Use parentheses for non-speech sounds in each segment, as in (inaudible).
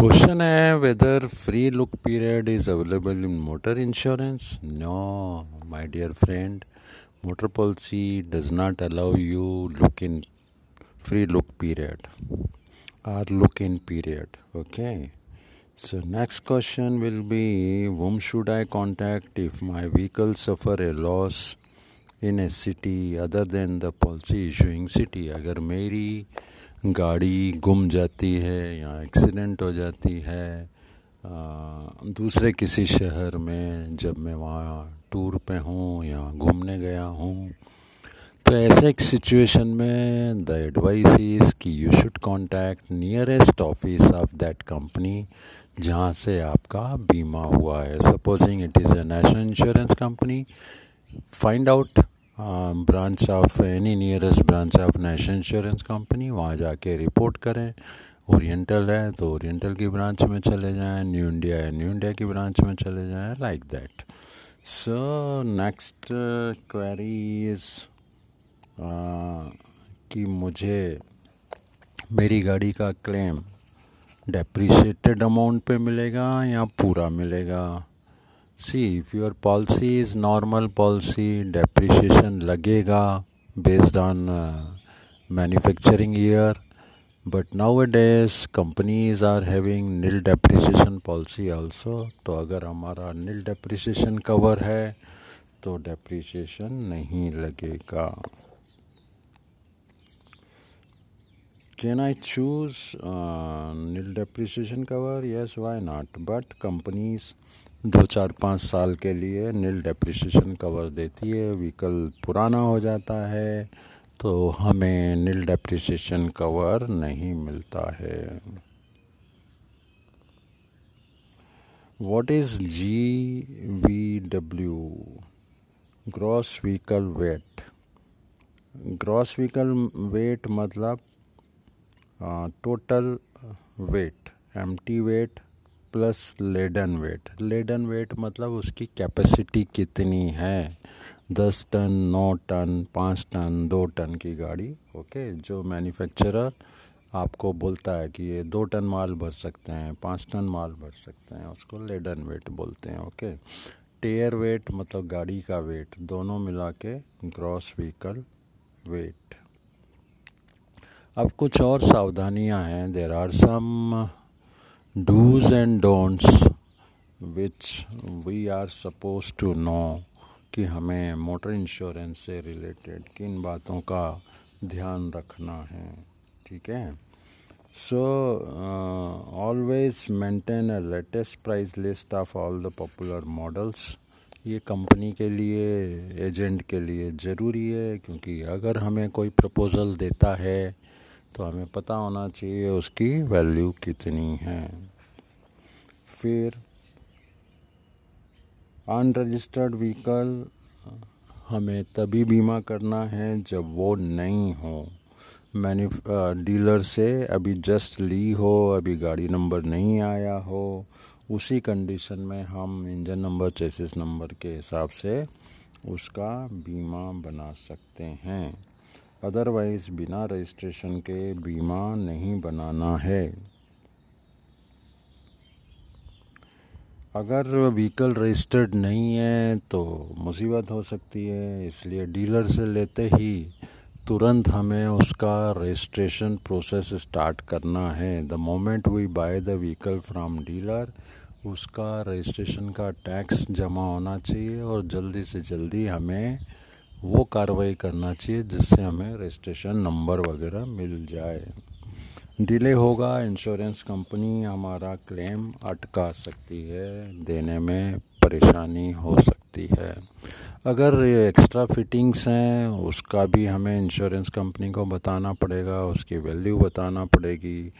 Question है whether free look period is available in motor insurance? No, my dear friend. Motor policy does not allow you look in free look period or look in period. Okay. So next question will be whom should I contact if my vehicle suffer a loss in a city other than the policy issuing city? अगर मेरी गाड़ी गुम जाती है या accident हो जाती है दूसरे किसी शहर में जब मैं वहाँ टूर पे हूँ या घूमने गया हूँ तो ऐसे एक सिचुएशन में द एडवाइस इज़ कि you should contact nearest office of that company जहाँ से आपका बीमा हुआ है। Supposing it is a national insurance company find out branch of any nearest branch of national insurance company वहाँ जाके रिपोर्ट करें। ओरिएंटल है तो ओरिएंटल की ब्रांच में चले जाएँ न्यू इंडिया है न्यू इंडिया की ब्रांच में चले जाएँ like that so next query is कि मुझे मेरी गाड़ी का क्लेम डेप्रिशिएटेड अमाउंट पे मिलेगा या पूरा मिलेगा? See if your policy is normal policy depreciation लगेगा based on manufacturing year but nowadays companies are having nil depreciation policy also तो अगर हमारा नील डेप्रिशिएशन कवर है तो डेप्रिशिएशन नहीं लगेगा. Can I choose nil depreciation cover yes why not but companies दो चार पाँच साल के लिए नील डेप्रिसिएशन कवर देती है, व्हीकल पुराना हो जाता है तो हमें नील डेप्रिसिएशन कवर नहीं मिलता है। What is G V W gross vehicle weight gross vehicle weight मतलब total weight M T weight plus laden weight. Laden weight मतलब उसकी कैपेसिटी कितनी है? दस टन, नौ टन, पाँच टन, दो टन की गाड़ी, ओके? जो मैन्युफैक्चरर आपको बोलता है कि ये दो टन माल भर सकते हैं, पाँच टन माल भर सकते हैं, उसको लेडन वेट बोलते हैं, ओके? टेयर वेट मतलब गाड़ी का वेट, दोनों मिला के ग्रॉस व्हीकल वेट। अब कुछ और सावधानियाँ हैं। There are some dos and don'ts which we are suppose to know कि हमें मोटर इंश्योरेंस से रिलेटेड किन बातों का ध्यान रखना है, ठीक है? So always maintain a latest price list of all the popular models ये कंपनी के लिए एजेंट के लिए ज़रूरी है, क्योंकि अगर हमें कोई प्रपोज़ल देता है तो हमें पता होना चाहिए उसकी वैल्यू कितनी है। फिर अनरजिस्टर्ड व्हीकल हमें तभी बीमा करना है जब वो नहीं हो। मैन्यू डीलर से अभी जस्ट ली हो, अभी गाड़ी नंबर नहीं आया हो, उसी कंडीशन में हम इंजन नंबर चेसिस नंबर के हिसाब से उसका बीमा बना सकते हैं। अदरवाइज़ बिना रजिस्ट्रेशन के बीमा नहीं बनाना है। अगर व्हीकल रजिस्टर्ड नहीं है तो मुसीबत हो सकती है, इसलिए डीलर से लेते ही तुरंत हमें उसका रजिस्ट्रेशन प्रोसेस स्टार्ट करना है। The moment we buy the vehicle from dealer उसका रजिस्ट्रेशन का टैक्स जमा होना चाहिए और जल्दी से जल्दी हमें वो कार्रवाई करना चाहिए जिससे हमें रजिस्ट्रेशन नंबर वगैरह मिल जाए। डिले होगा इंश्योरेंस कंपनी हमारा क्लेम अटका सकती है, देने में परेशानी हो सकती है। अगर ये एक्स्ट्रा फिटिंग्स हैं, उसका भी हमें इंश्योरेंस कंपनी को बताना पड़ेगा, उसकी वैल्यू बताना पड़ेगी।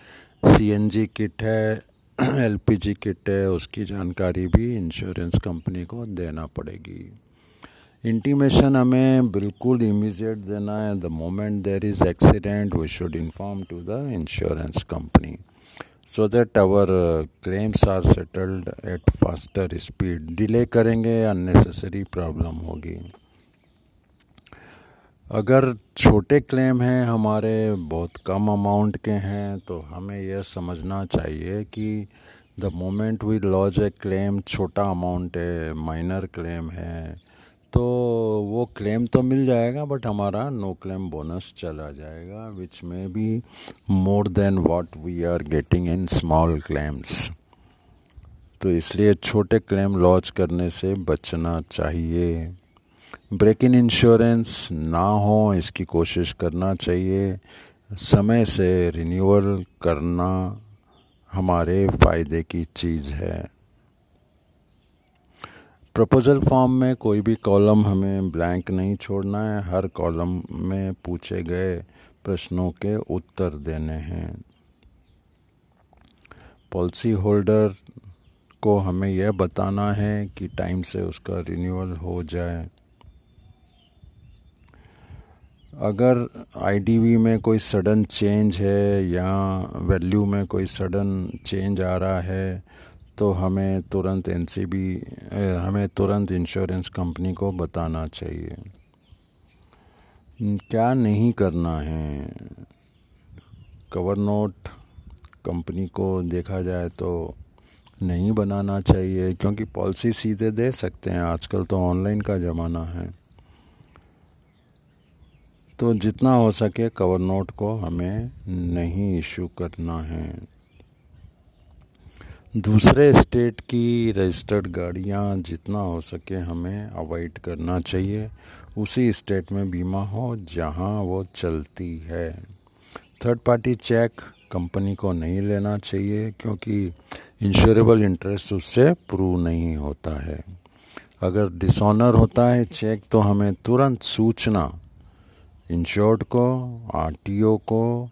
सीएनजी किट है (clears throat) एलपीजी किट है, उसकी जानकारी भी इंश्योरेंस कंपनी को देना पड़ेगी। इंटीमेशन हमें बिल्कुल इमीजिएट देना है। The moment there is accident we should inform to the insurance company so that our claims are settled at faster speed delay करेंगे अननेसेसरी प्रॉब्लम होगी। अगर छोटे क्लेम हैं, हमारे बहुत कम अमाउंट के हैं तो हमें यह समझना चाहिए कि the moment we lodge a claim छोटा अमाउंट है माइनर क्लेम है तो वो क्लेम तो मिल जाएगा बट हमारा नो क्लेम बोनस चला जाएगा विच में be more than what we are getting in small claims तो इसलिए छोटे क्लेम लॉन्च करने से बचना चाहिए। ब्रेक इन इंश्योरेंस ना हो, इसकी कोशिश करना चाहिए। समय से रिन्यूअल करना हमारे फ़ायदे की चीज़ है। प्रपोज़ल फॉर्म में कोई भी कॉलम हमें ब्लैंक नहीं छोड़ना है, हर कॉलम में पूछे गए प्रश्नों के उत्तर देने हैं। पॉलिसी होल्डर को हमें यह बताना है कि टाइम से उसका रिन्यूअल हो जाए। अगर आईडीवी में कोई सडन चेंज है या वैल्यू में कोई सडन चेंज आ रहा है तो हमें तुरंत एनसीबी हमें तुरंत इंश्योरेंस कंपनी को बताना चाहिए। क्या नहीं करना है? कवर नोट कंपनी को देखा जाए तो नहीं बनाना चाहिए, क्योंकि पॉलिसी सीधे दे सकते हैं। आजकल तो ऑनलाइन का ज़माना है। तो जितना हो सके कवर नोट को हमें नहीं इशू करना है। दूसरे स्टेट की रजिस्टर्ड गाड़ियाँ जितना हो सके हमें अवॉइड करना चाहिए। उसी स्टेट में बीमा हो जहाँ वो चलती है। थर्ड पार्टी चेक कंपनी को नहीं लेना चाहिए क्योंकि इंश्योरेबल इंटरेस्ट उससे प्रूव नहीं होता है। अगर डिसऑनर होता है चेक तो हमें तुरंत सूचना इंश्योर्ड को आरटीओ को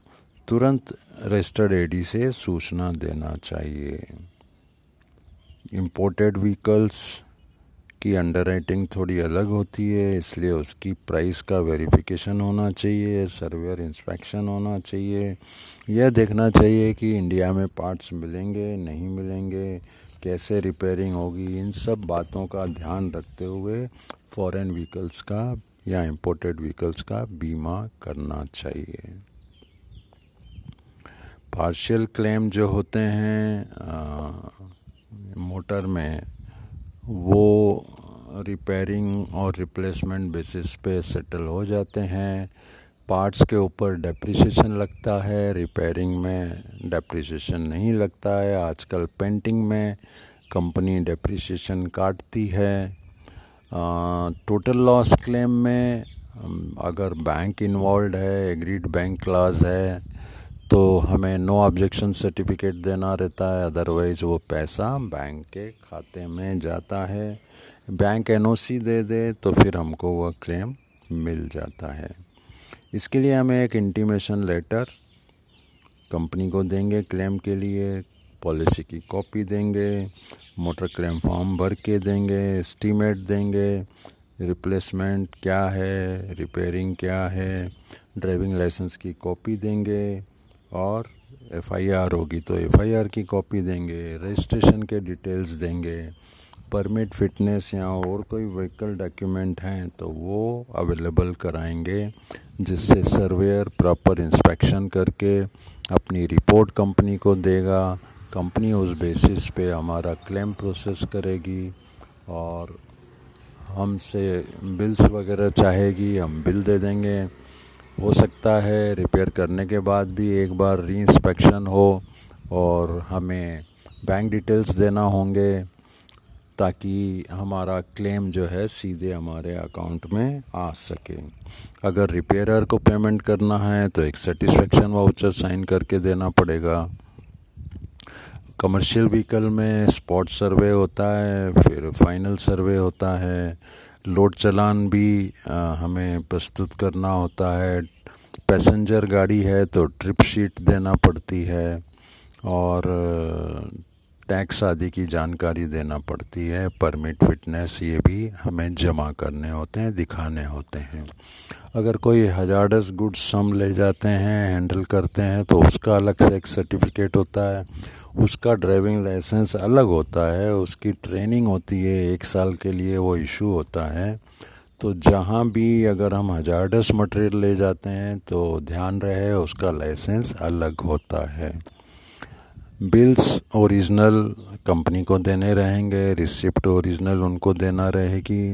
तुरंत रजिस्टर्ड एडी से सूचना देना चाहिए। इम्पोर्टेड व्हीकल्स की अंडर राइटिंग थोड़ी अलग होती है इसलिए उसकी प्राइस का वेरिफिकेशन होना चाहिए सर्वेयर इंस्पेक्शन होना चाहिए। यह देखना चाहिए कि इंडिया में पार्ट्स मिलेंगे नहीं मिलेंगे कैसे रिपेयरिंग होगी इन सब बातों का ध्यान रखते हुए फॉरेन व्हीकल्स का या इम्पोर्टेड व्हीकल्स का बीमा करना चाहिए। पार्शियल क्लेम जो होते हैं आ, मोटर में वो रिपेयरिंग और रिप्लेसमेंट बेसिस पे सेटल हो जाते हैं। पार्ट्स के ऊपर डेप्रिसिएशन लगता है रिपेयरिंग में डेप्रिसिएशन नहीं लगता है। आजकल पेंटिंग में कंपनी डेप्रिसिएशन काटती है। टोटल लॉस क्लेम में, अगर बैंक इन्वॉल्व है एग्रीड बैंक क्लास है तो हमें नो ऑब्जेक्शन सर्टिफिकेट देना रहता है अदरवाइज़ वो पैसा बैंक के खाते में जाता है। बैंक एनओसी दे दे तो फिर हमको वह क्लेम मिल जाता है। इसके लिए हमें एक इंटीमेशन लेटर कंपनी को देंगे क्लेम के लिए पॉलिसी की कॉपी देंगे मोटर क्लेम फॉर्म भर के देंगे एस्टीमेट देंगे रिप्लेसमेंट क्या है रिपेयरिंग क्या है ड्राइविंग लाइसेंस की कॉपी देंगे। और एफआईआर होगी। तो एफआईआर की कॉपी देंगे रजिस्ट्रेशन के डिटेल्स देंगे परमिट फिटनेस या और कोई व्हीकल डॉक्यूमेंट हैं तो वो अवेलेबल कराएँगे, जिससे सर्वेयर प्रॉपर इंस्पेक्शन करके अपनी रिपोर्ट कंपनी को देगा। कंपनी उस बेसिस पे हमारा क्लेम प्रोसेस करेगी और हमसे बिल्स वगैरह चाहेगी, हम बिल दे देंगे। हो सकता है रिपेयर करने के बाद भी एक बार री इंस्पेक्शन हो और हमें बैंक डिटेल्स देना होंगे ताकि हमारा क्लेम जो है सीधे हमारे अकाउंट में आ सके। अगर रिपेयरर को पेमेंट करना है तो एक सेटिस्फेक्शन वाउचर साइन करके देना पड़ेगा। कमर्शियल व्हीकल में स्पॉट सर्वे होता है, फिर फाइनल सर्वे होता है लोड चलान भी हमें प्रस्तुत करना होता है। पैसेंजर गाड़ी है तो ट्रिप शीट देना पड़ती है और टैक्स आदि की जानकारी देना पड़ती है। परमिट, फिटनेस, ये भी हमें जमा करने होते हैं, दिखाने होते हैं। अगर कोई हजारडस गुड्स हम ले जाते हैं हैंडल करते हैं तो उसका अलग से एक सर्टिफिकेट होता है। उसका ड्राइविंग लाइसेंस अलग होता है, उसकी ट्रेनिंग होती है, एक साल के लिए वो इशू होता है। तो जहाँ भी अगर हम हजारडस मटेरियल ले जाते हैं तो ध्यान रहे, उसका लाइसेंस अलग होता है। बिल्स ओरिजिनल कंपनी को देने रहेंगे रिसिप्ट ओरिजिनल उनको देना रहेगी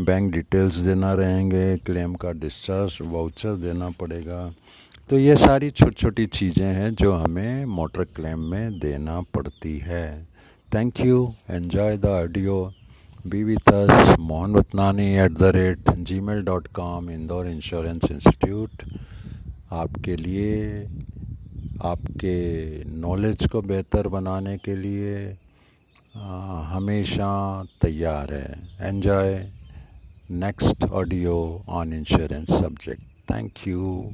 बैंक डिटेल्स देना रहेंगे क्लेम का डिस्चार्ज वाउचर देना पड़ेगा। तो ये सारी छोटी छोटी चीज़ें हैं जो हमें मोटर क्लेम में देना पड़ती है। Thank you enjoy the audio be with us Mohan Vatnani at the rate Gmail dot com Indore insurance institute आपके लिए आपके नॉलेज को बेहतर बनाने के लिए आ, हमेशा तैयार है। Enjoy next audio on insurance subject thank you